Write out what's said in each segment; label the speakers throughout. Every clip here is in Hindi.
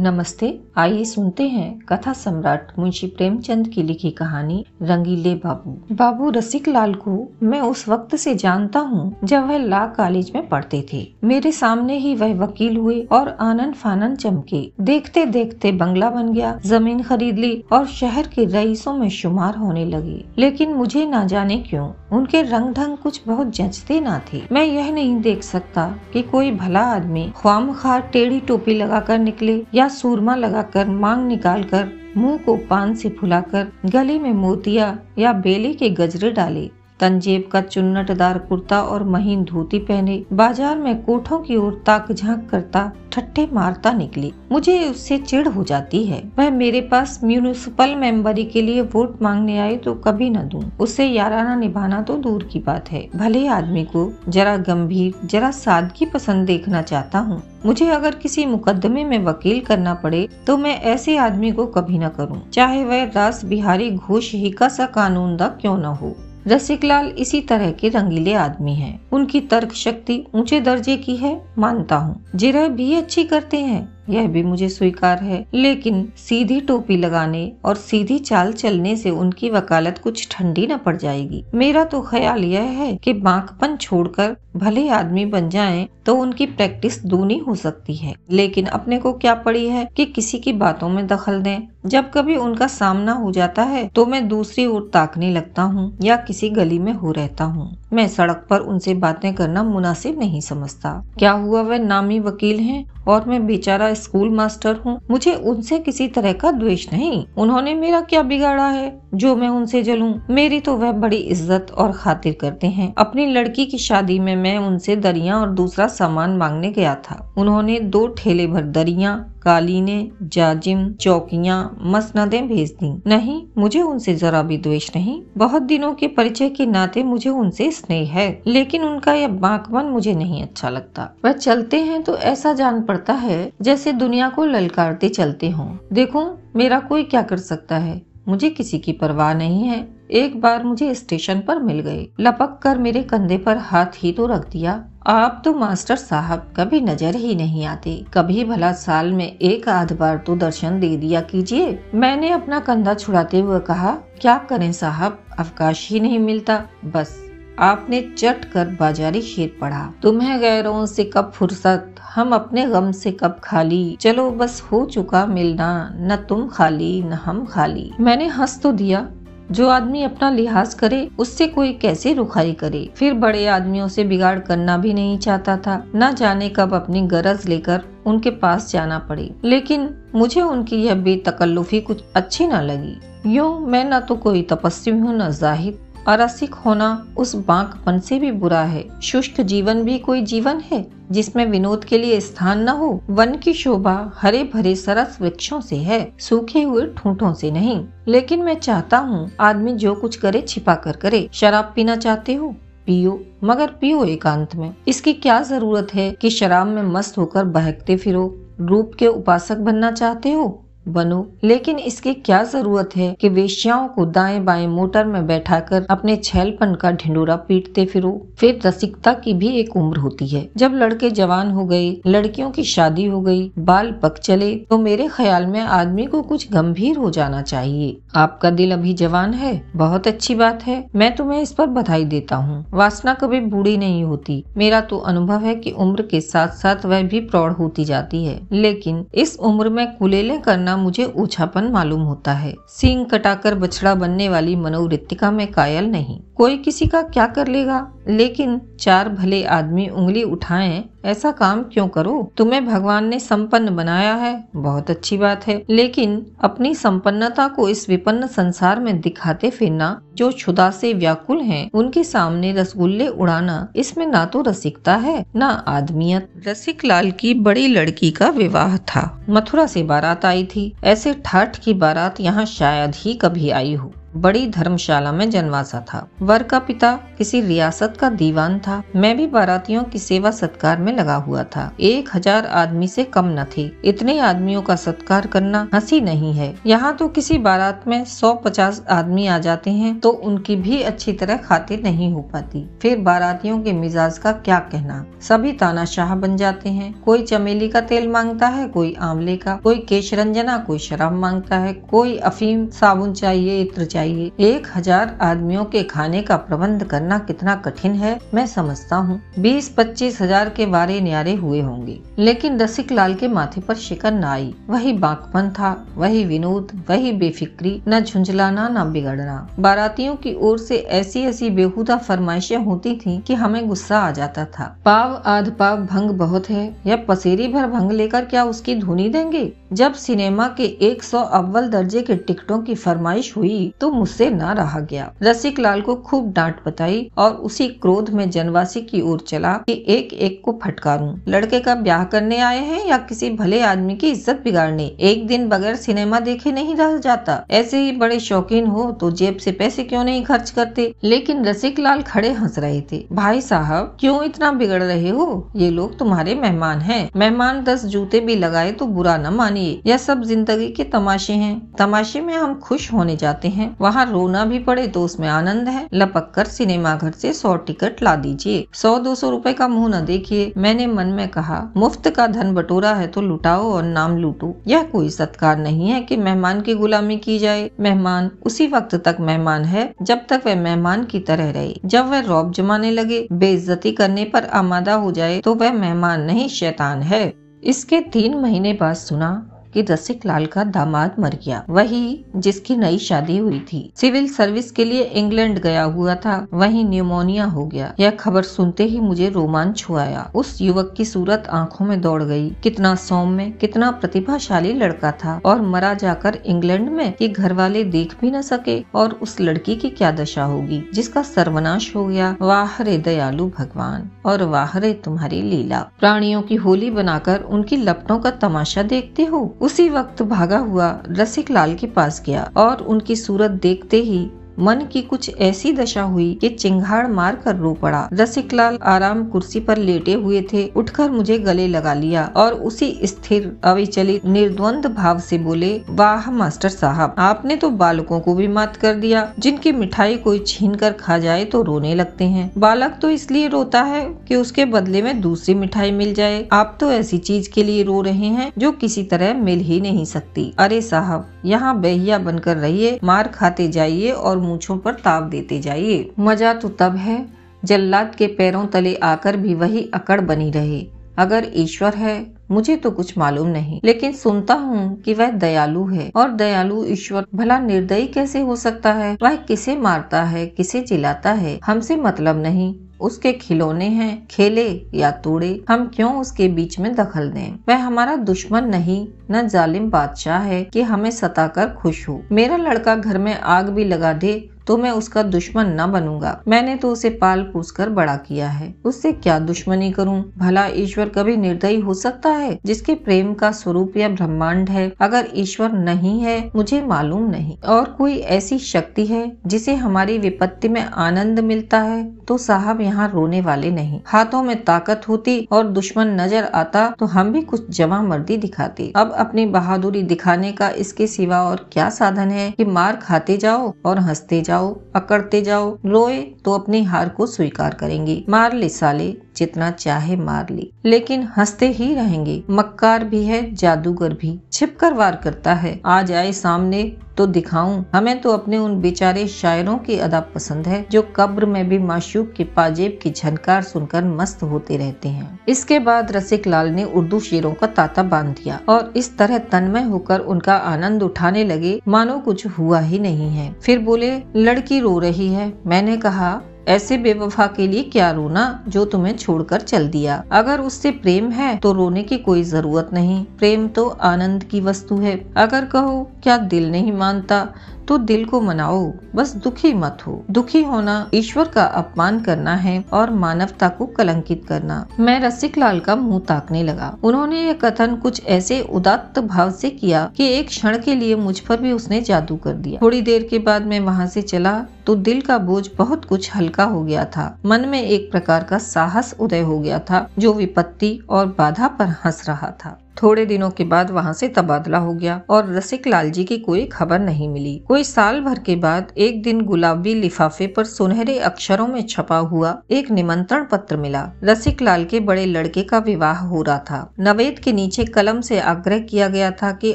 Speaker 1: नमस्ते, आइए सुनते हैं कथा सम्राट मुंशी प्रेमचंद की लिखी कहानी रंगीले बाबू। बाबू रसिक लाल को मैं उस वक्त से जानता हूँ जब वह ला कॉलेज में पढ़ते थे। मेरे सामने ही वह वकील हुए और आनंद फानन चमके। देखते देखते बंगला बन गया, ज़मीन खरीद ली और शहर के रईसों में शुमार होने लगे। लेकिन मुझे ना जाने क्यों, उनके रंग ढंग कुछ बहुत जचते ना थे। मैं यह नहीं देख सकता कि कोई भला आदमी ख्वाम खार टेढ़ी टोपी लगाकर निकले या सूरमा लगाकर मांग निकालकर मुँह को पान से फुलाकर गले में मोतिया या बेले के गजरे डाले। तंजेब का चुन्नटदार कुर्ता और महीन धोती पहने बाज़ार में कोठों की ओर ताक झाँक करता ठट्ठे मारता निकली। मुझे उससे चिढ़ हो जाती है। वह मेरे पास म्यूनिसिपल मेंबरी के लिए वोट मांगने आए तो कभी न दूँ। उससे याराना निभाना तो दूर की बात है। भले आदमी को जरा गंभीर जरा सादगी पसंद देखना चाहता हूँ। मुझे अगर किसी मुकदमे में वकील करना पड़े तो मैं ऐसे आदमी को कभी न करूँ, चाहे वह रास बिहारी घोष ही का सा कानून दा क्यों न हो। रसिकलाल इसी तरह के रंगीले आदमी हैं। उनकी तर्क शक्ति ऊँचे दर्जे की है, मानता हूँ जिरह भी अच्छी करते हैं यह भी मुझे स्वीकार है। लेकिन सीधी टोपी लगाने और सीधी चाल चलने से उनकी वकालत कुछ ठंडी न पड़ जाएगी। मेरा तो ख्याल यह है कि बांकपन छोड़कर भले आदमी बन जाएँ तो उनकी प्रैक्टिस दूनी हो सकती है। लेकिन अपने को क्या पड़ी है कि किसी की बातों में दखल दें। जब कभी उनका सामना हो जाता है तो मैं दूसरी ओर ताकने लगता हूँ या किसी गली में हो रहता हूँ। मैं सड़क पर उनसे बातें करना मुनासिब नहीं समझता। क्या हुआ वह नामी वकील हैं और मैं बेचारा स्कूल मास्टर हूँ। मुझे उनसे किसी तरह का द्वेष नहीं। उन्होंने मेरा क्या बिगाड़ा है? जो मैं उनसे जलूं। मेरी तो वह बड़ी इज़्ज़त और खातिर करते हैं। अपनी लड़की की शादी में मैं उनसे दरिया और दूसरा सामान मांगने गया था। उन्होंने दो ठेले भर दरिया, कालीने, जाजिम, चौकियाँ, मसनदें भेज दी। नहीं, मुझे उनसे जरा भी द्वेष नहीं। बहुत दिनों के परिचय के नाते मुझे उनसे स्नेह है, लेकिन उनका यह बांकपन मुझे नहीं अच्छा लगता। वह चलते हैं तो ऐसा जान पड़ता है, जैसे दुनिया को ललकारते चलते हों। देखो, मेरा कोई क्या कर सकता है? मुझे किसी की परवाह नहीं है। एक बार मुझे स्टेशन पर मिल गए। लपक कर मेरे कंधे पर हाथ ही तो रख दिया। आप तो मास्टर साहब, कभी नज़र ही नहीं आते। कभी भला साल में एक आध बार तो दर्शन दे दिया कीजिए। मैंने अपना कंधा छुड़ाते हुए कहा, क्या करें साहब? अवकाश ही नहीं मिलता। बस। आपने चट कर बाजारी शेर पढ़ा। तुम्हें गैरों से कब फुर्सत, हम अपने गम से कब खाली। चलो बस हो चुका मिलना, न तुम खाली, न हम खाली। मैंने हंस तो दिया, जो आदमी अपना लिहाज करे, उससे कोई कैसे रुखाई करे? फिर बड़े आदमियों से बिगाड़ करना भी नहीं चाहता था। न जाने कब अपनी गरज लेकर उनके पास जाना पड़े। लेकिन मुझे उनकी यह बेतकल्लुफी कुछ अच्छी न लगी। यूँ मैं न तो कोई तपस्वी हूँ, न जाहिद अरसिक होना उस बांकपन से भी बुरा है। शुष्क जीवन भी कोई जीवन है, जिसमें विनोद के लिए स्थान न हो। वन की शोभा हरे भरे सरस वृक्षों से है, सूखे हुए ठूठों से नहीं। लेकिन मैं चाहता हूँ आदमी जो कुछ करे, छिपा कर करे। शराब पीना चाहते हो? पियो, मगर पियो एकांत में। इसकी क्या ज़रूरत है कि शराब में मस्त होकर बहकते फिरो? रूप के उपासक बनना चाहते हो? बनो। लेकिन इसकी क्या ज़रूरत है कि वेश्याओं को दाएँ बाएँ मोटर में बैठाकर अपने छैलपन का ढिंडोरा पीटते फिरो? फिर रसिकता की भी एक उम्र होती है। जब लड़के जवान हो गए, लड़कियों की शादी हो गई, बाल पक चले तो मेरे ख्याल में आदमी को कुछ गंभीर हो जाना चाहिए। आपका दिल अभी जवान है? बहुत अच्छी बात है। मैं तुम्हें इस पर बधाई देता हूँ। वासना कभी बूढ़ी नहीं होती। मेरा तो अनुभव है कि उम्र के साथ साथ वह भी प्रौढ़ होती जाती है। लेकिन इस उम्र में कुलेले करना मुझे ओछापन मालूम होता है। सींग कटाकर बछड़ा बनने वाली मनोवृत्तिका में कायल नहीं। कोई किसी का क्या कर लेगा? लेकिन चार भले आदमी उंगली उठाएँ ऐसा काम क्यों करो? तुम्हें भगवान ने संपन्न बनाया है बहुत अच्छी बात है। लेकिन अपनी संपन्नता को इस विपन्न संसार में दिखाते फिरना जो क्षुदा से व्याकुल हैं, उनके सामने रसगुल्ले उड़ाना इसमें ना तो रसिकता है ना आदमियत। रसिक लाल की बड़ी लड़की का विवाह था। मथुरा से बारात आई थी। ऐसे ठाठ की बारात यहाँ शायद ही कभी आई हो। बड़ी धर्मशाला में जनवासा था। वर का पिता किसी रियासत का दीवान था। मैं भी बारातियों की सेवा सत्कार में लगा हुआ था। एक हज़ार आदमी से कम न थे। इतने आदमियों का सत्कार करना हँसी नहीं है। यहाँ तो किसी बारात में सौ पचास आदमी आ जाते हैं तो उनकी भी अच्छी तरह खातिर नहीं हो पाती। फिर बारातियों के मिजाज का क्या कहना? सभी तानाशाह बन जाते हैं। कोई चमेली का तेल माँगता है, कोई आंवले का, कोई केशरंजना, कोई शराब माँगता है, कोई अफीम, साबुन चाहिए, इत्र चाहिए। एक हज़ार आदमियों के खाने का प्रबंध करना कितना कठिन है? मैं समझता हूँ बीस पच्चीस हज़ार के बारे न्यारे हुए होंगे। लेकिन रसिक लाल के माथे पर शिकन न आई। वही बाकपन था, वही विनोद, वही बेफिक्री, न झुंझलाना, न बिगड़ना। बारातियों की ओर से ऐसी ऐसी बेहुदा फरमाइशें होती थी कि हमें गुस्सा आ जाता था। पाव आध पाव भंग बहुत है, या पसेरी भर भंग लेकर क्या उसकी धुनी देंगे? जब सिनेमा के 100 अव्वल दर्जे के टिकटों की फरमाइश हुई तो मुझसे न रहा गया। रसिक लाल को खूब डांट बताई और उसी क्रोध में जनवासी की ओर चला कि एक एक को फटकारूं। लड़के का ब्याह करने आए हैं या किसी भले आदमी की इज़्ज़त बिगाड़ने? एक दिन बगैर सिनेमा देखे नहीं रह जाता। ऐसे ही बड़े शौकीन हो तो जेब से पैसे क्यों नहीं खर्च करते? लेकिन रसिक लाल खड़े हंस रहे थे। भाई साहब, क्यों इतना बिगड़ रहे हो? ये लोग तुम्हारे मेहमान हैं। मेहमान दस जूते भी लगाए तो बुरा न मानिए। यह सब ज़िंदगी के तमाशे हैं। तमाशे में हम खुश होने जाते हैं। वहाँ रोना भी पड़े तो उसमें आनंद है। लपक कर सिनेमा घर से सौ टिकट ला दीजिए। सौ दो सौ रूपए का मुँह न देखिए। मैंने मन में कहा, मुफ़्त का धन बटोरा है तो लुटाओ और नाम लूटो। यह कोई सत्कार नहीं है कि मेहमान की गुलामी की जाए। मेहमान, उसी वक्त तक मेहमान है, जब तक वह मेहमान की तरह रहे। जब वह रौब जमाने लगे, बेइज्जती करने पर आमादा हो जाए तो वह मेहमान नहीं शैतान है। इसके तीन महीने बाद सुना कि रसिक लाल का दामाद मर गया। वही जिसकी नई शादी हुई थी। सिविल सर्विस के लिए इंग्लैंड गया हुआ था। वही न्यूमोनिया हो गया। यह खबर सुनते ही मुझे रोमांच हुआ उस युवक की सूरत आँखों में दौड़ गई। कितना सौम्य, कितना प्रतिभाशाली लड़का था। और मरा जाकर इंग्लैंड में कि घर वाले देख भी न सके। और उस लड़की की क्या दशा होगी, जिसका सर्वनाश हो गया। वाह रे दयालु भगवान। और वाह रे तुम्हारी लीला। प्राणियों की होली बनाकर उनकी लपटों का तमाशा देखते हो। उसी वक्त भागा हुआ रसिक लाल के पास गया और उनकी सूरत देखते ही मन की कुछ ऐसी दशा हुई कि चिंगाड़ मार कर रो पड़ा। रसिकलाल आराम कुर्सी पर लेटे हुए थे। उठकर मुझे गले लगा लिया और उसी स्थिर, अविचलित, निर्द्वंद भाव से बोले, वाह, मास्टर साहब, आपने तो बालकों को भी मात कर दिया। जिनकी मिठाई कोई छीन कर खा जाए तो रोने लगते हैं। बालक तो इसलिए रोता है कि उसके बदले में दूसरी मिठाई मिल जाए। आप तो ऐसी चीज़ के लिए रो रहे हैं जो किसी तरह मिल ही नहीं सकती। अरे साहब, यहाँ बहिया बनकर रहिए, मार खाते जाइए और मूछों पर ताव देते जाइए। मज़ा तो तब है, जल्लाद के पैरों तले आकर भी वही अकड़ बनी रहे। अगर ईश्वर है, मुझे तो कुछ मालूम नहीं। लेकिन सुनता हूँ कि वह दयालु है। और दयालु ईश्वर, भला निर्दयी कैसे हो सकता है? वह किसे मारता है, किसे चिल्लाता है? हमसे मतलब नहीं। उसके खिलौने हैं, खेले या तोड़े, हम क्यों उसके बीच में दखल दें? वह हमारा दुश्मन नहीं, न जालिम बादशाह है कि हमें सताकर खुश हो। मेरा लड़का घर में आग भी लगा दे तो मैं उसका दुश्मन न बनूँगा। मैंने तो उसे पाल पूछ कर बड़ा किया है। उससे क्या दुश्मनी करूँ? भला ईश्वर कभी निर्दयी हो सकता है, जिसके प्रेम का स्वरूप या ब्रह्मांड है? अगर ईश्वर नहीं है, मुझे मालूम नहीं। और कोई ऐसी शक्ति है, जिसे हमारी विपत्ति में आनंद मिलता है? तो साहब यहाँ रोने वाले नहीं। हाथों में ताकत होती और दुश्मन नज़र आता तो हम भी कुछ जमा मर्दी दिखाते। अब अपनी बहादुरी दिखाने का इसके सिवा और क्या साधन है कि मार खाते जाओ और हँसते जाओ? जाओ अकड़ते जाओ रोए तो अपनी हार को स्वीकार करेंगे। मार ले साले। जितना चाहे मार ली। लेकिन हँसते ही रहेंगे। मक्कार भी है, जादूगर भी। छिप कर वार करता है। आ जाए सामने तो दिखाऊँ। हमें तो अपने उन बेचारे शायरों की अदा पसंद है, जो कब्र में भी माशूक के पाजेब की झनकार सुनकर मस्त होते रहते हैं। इसके बाद रसिक लाल ने उर्दू शेरों का ताता बाँध दिया और इस तरह तन्मय होकर उनका आनंद उठाने लगे, मानो कुछ हुआ ही नहीं है। फिर बोले, लड़की रो रही है। मैंने कहा ऐसे बेवफा के लिए क्या रोना जो तुम्हें छोड़कर चल दिया? अगर उससे प्रेम है तो रोने की कोई ज़रूरत नहीं। प्रेम तो आनंद की वस्तु है। अगर कहो, क्या दिल नहीं मानता? तो दिल को मनाओ। बस दुखी मत हो। दुखी होना ईश्वर का अपमान करना है और मानवता को कलंकित करना। मैं रसिक लाल का मुँह ताकने लगा। उन्होंने यह कथन कुछ ऐसे उदात्त भाव से किया कि एक क्षण के लिए मुझ पर भी उसने जादू कर दिया। थोड़ी देर के बाद मैं वहाँ से चला तो दिल का बोझ बहुत कुछ हल्का हो गया था। मन में एक प्रकार का साहस उदय हो गया था, जो विपत्ति और बाधा पर हंस रहा था। थोड़े दिनों के बाद वहाँ से तबादला हो गया और रसिक लाल जी की कोई खबर नहीं मिली। कोई साल भर के बाद एक दिन गुलाबी लिफाफे पर सुनहरे अक्षरों में छपा हुआ एक निमंत्रण पत्र मिला। रसिक लाल के बड़े लड़के का विवाह हो रहा था। नवेद के नीचे कलम से आग्रह किया गया था कि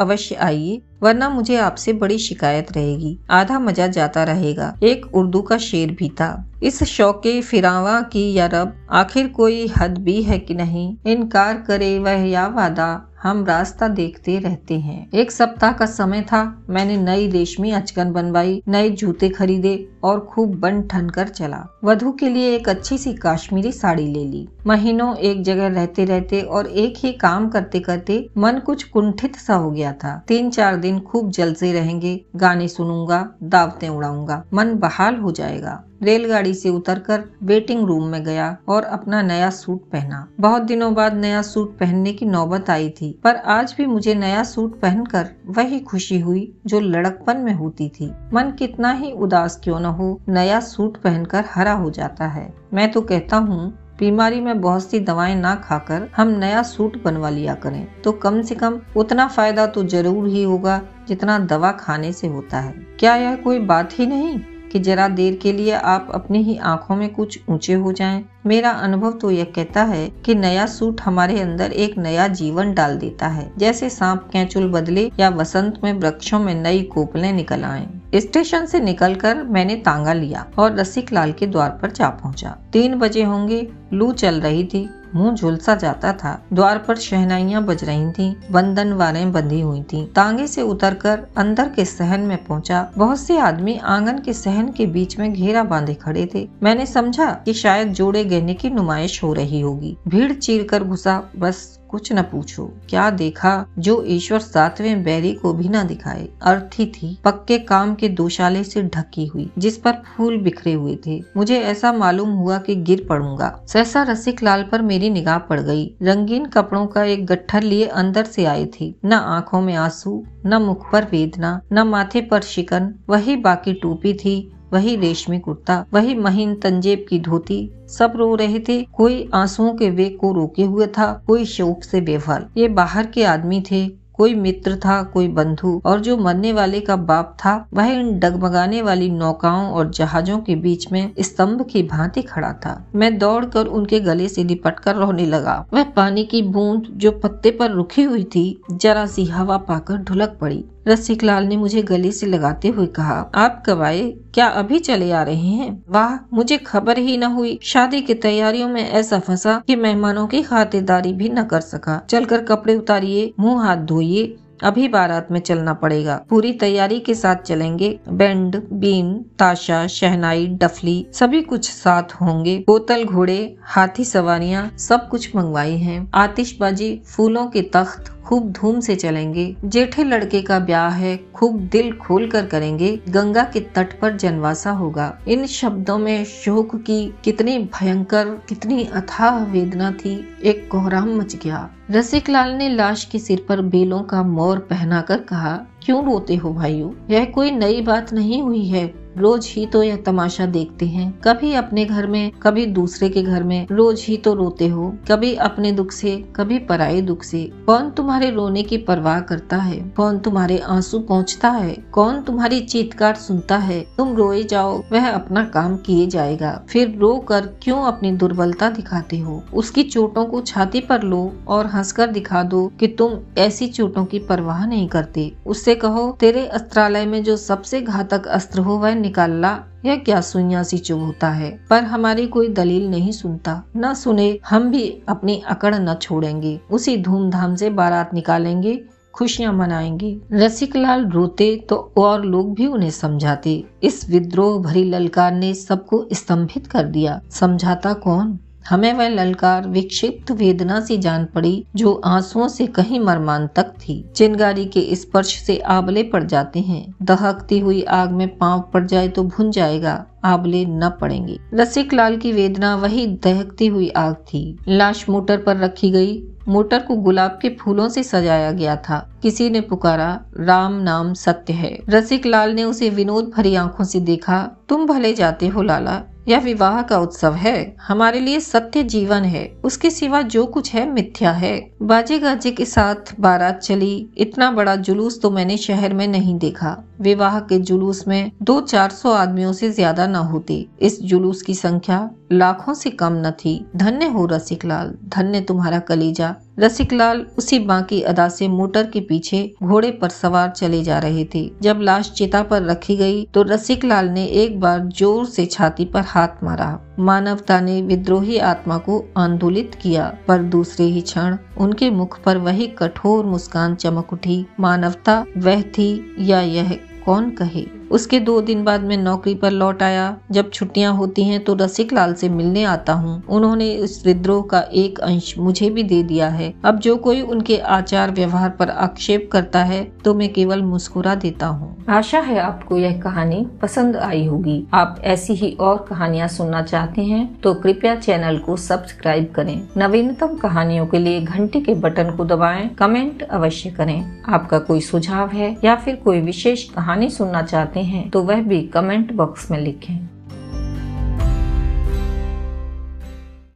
Speaker 1: अवश्य आइए वरना मुझे आपसे बड़ी शिकायत रहेगी। आधा मज़ा जाता रहेगा। एक उर्दू का शेर भी था। इस शौके फिरावा की या रब, आखिर कोई हद भी है कि नहीं? इनकार करे वह या वादा? हम रास्ता देखते रहते हैं। एक सप्ताह का समय था। मैंने नई रेशमी अचकन बनवाई, नए जूते खरीदे और खूब बन ठन कर चला। वधु के लिए एक अच्छी सी काश्मीरी साड़ी ले ली। महीनों एक जगह रहते रहते और एक ही काम करते करते मन कुछ कुंठित सा हो गया था। तीन चार दिन खूब जलसे रहेंगे। गाने सुनूँगा दावतें उड़ाऊँगा। मन बहाल हो जाएगा। रेलगाड़ी से उतरकर वेटिंग रूम में गया और अपना नया सूट पहना। बहुत दिनों बाद नया सूट पहनने की नौबत आई थी, पर आज भी मुझे नया सूट पहनकर वही खुशी हुई जो लड़कपन में होती थी। मन कितना ही उदास क्यों न हो, नया सूट पहनकर हरा हो जाता है। मैं तो कहता हूँ, बीमारी में बहुत सी दवाएँ ना खाकर हम नया सूट बनवा लिया करें। तो कम से कम उतना फ़ायदा तो ज़रूर ही होगा जितना दवा खाने से होता है। क्या यह कोई बात ही नहीं? कि जरा देर के लिए आप अपनी ही आँखों में कुछ ऊँचे हो जाएँ। मेरा अनुभव तो यह कहता है कि नया सूट हमारे अंदर एक नया जीवन डाल देता है जैसे सांप कैचुल बदले या वसंत में वृक्षों में नई कोपलें निकल आए स्टेशन से निकलकर मैंने तांगा लिया और रसिक लाल के द्वार पर जा पहुँचा। तीन बजे होंगे, लू चल रही थी मुँह झुलसा जाता था द्वार पर शहनाइया बज रही थीं, बंधन वारें बंधी हुई थीं। तांगे से उतरकर अंदर के सहन में पहुँचा। बहुत से आदमी आँगन के सहन के बीच में घेरा बांधे खड़े थे मैंने समझा कि शायद जोड़े गहने की नुमाइश हो रही होगी भीड़ चीर कर घुसा बस कुछ न पूछो। क्या देखा जो ईश्वर सातवें बैरी को भी न दिखाए? अर्थी थी। पक्के काम के दोशाले से ढकी हुई, जिस पर फूल बिखरे हुए थे। मुझे ऐसा मालूम हुआ कि गिर पड़ूँगा। सहसा रसिक लाल पर मेरी निगाह पड़ गई। रंगीन कपड़ों का एक गट्ठर लिए अंदर से आई थी। न आँखों में आँसू, न मुख पर वेदना, न माथे पर शिकन, वही बाकी टोपी थी वही रेशमी कुर्ता, वही महीन तंजेब की धोती, सब रो रहे थे। कोई आंसुओं के वेग को रोके हुए था, कोई शोक से बेफल। ये बाहर के आदमी थे, कोई मित्र था, कोई बंधु, और जो मरने वाले का बाप था, वह इन डगमगाने वाली नौकाओं और जहाजों के बीच में स्तंभ की भांति खड़ा था। मैं दौड़कर उनके गले से लिपट कर रोने लगा। वह पानी की बूंद जो पत्ते पर रुकी हुई थी, जरा सी हवा पाकर ढुलक पड़ी। रसिक लाल ने मुझे गले से लगाते हुए कहा, आप कब आए क्या अभी चले आ रहे हैं? वाह, मुझे खबर ही न हुई। शादी की तैयारियों में ऐसा फंसा कि मेहमानों की खातिरदारी भी न कर सका। चलकर कपड़े उतारिए, मुँह हाथ धोइए, अभी बारात में चलना पड़ेगा। पूरी तैयारी के साथ चलेंगे। बैंड, बीन, ताशा, शहनाई, डफली, सभी कुछ साथ होंगे। बोतल, घोड़े, हाथी सवारियाँ, सब कुछ मंगवाई हैं। आतिशबाजी, फूलों के तख्त खूब धूम से चलेंगे। जेठे लड़के का ब्याह है, खूब दिल खोल कर करेंगे। गंगा के तट पर जनवासा होगा। इन शब्दों में शोक की कितनी भयंकर, कितनी अथाह वेदना थी। एक कोहराम मच गया। रसिक लाल ने लाश के सिर पर बेलों का मोर पहनाकर कहा, क्यों रोते हो भाइयों? यह कोई नई बात नहीं हुई है। रोज ही तो यह तमाशा देखते हैं। कभी अपने घर में, कभी दूसरे के घर में, रोज ही तो रोते हो। कभी अपने दुख से, कभी पराए दुख से। कौन तुम्हारे रोने की परवाह करता है? कौन तुम्हारे आँसू पहुँचता है? कौन तुम्हारी चीतकार सुनता है? तुम रोए जाओ, वह अपना काम किए जाएगा। फिर रो कर क्यों अपनी दुर्बलता दिखाते हो? उसकी चोटों को छाती पर लो और हंसकर दिखा दो कि तुम ऐसी चोटों की परवाह नहीं करते। उससे कहो, तेरे अस्त्रालय में जो सबसे घातक अस्त्र हो, वह निकालना यह क्या सुन्यासी चुभ होता है? पर हमारी कोई दलील नहीं सुनता। न सुने, हम भी अपनी अकड़ न छोड़ेंगे। उसी धूमधाम से बारात निकालेंगे, खुशियाँ मनाएँगे। रसिकलाल रोते तो और लोग भी उन्हें समझाते। इस विद्रोह भरी ललकार ने सबको स्तंभित कर दिया। समझाता कौन? हमें वह ललकार, विक्षिप्त वेदना से जान पड़ी, जो आंसुओं से कहीं मरमान तक थी। चिनगारी के स्पर्श से आबले पड़ जाते हैं। दहकती हुई आग में पाँव पड़ जाए तो भुन जाएगा। आबले न पड़ेंगे। रसिक लाल की वेदना वही दहकती हुई आग थी। लाश मोटर पर रखी गई। मोटर को गुलाब के फूलों से सजाया गया था। किसी ने पुकारा, राम नाम सत्य है। रसिक लाल ने उसे विनोद भरी आँखों से देखा। तुम भले जाते हो, लाला। यह विवाह का उत्सव है, हमारे लिए सत्य जीवन है, उसके सिवा जो कुछ है मिथ्या है। बाजे गाजे के साथ बारात चली, इतना बड़ा जुलूस तो मैंने शहर में नहीं देखा। विवाह के जुलूस में दो चार सौ आदमियों से ज़्यादा न होते। इस जुलूस की संख्या लाखों से कम न थी। धन्य हो रसिकलाल धन्य तुम्हारा कलीजा। रसिकलाल उसी बाकी अदा से मोटर के पीछे घोड़े पर सवार चले जा रहे थे। जब लाश चिता पर रखी गई तो रसिकलाल ने एक बार ज़ोर से छाती पर हाथ मारा। मानवता ने विद्रोही आत्मा को आंदोलित किया, पर दूसरे ही क्षण उनके मुख पर वही कठोर मुस्कान चमक उठी। मानवता वह थी या यह कौन कहे? उसके दो दिन बाद मैं नौकरी पर लौट आया। जब छुट्टियाँ होती हैं तो रसिक लाल से मिलने आता हूँ। उन्होंने इस विद्रोह का एक अंश मुझे भी दे दिया है। अब जो कोई उनके आचार व्यवहार पर आक्षेप करता है तो मैं केवल मुस्कुरा देता हूँ। आशा है आपको यह कहानी पसंद आई होगी। आप ऐसी ही और कहानियाँ सुनना चाहते हैं तो कृपया चैनल को सब्सक्राइब करें। नवीनतम कहानियों के लिए घंटी के बटन को दबाएँ, कमेंट अवश्य करें। आपका कोई सुझाव है या फिर कोई विशेष कहानी सुनना चाहते हैं तो वह भी कमेंट बॉक्स में लिखें।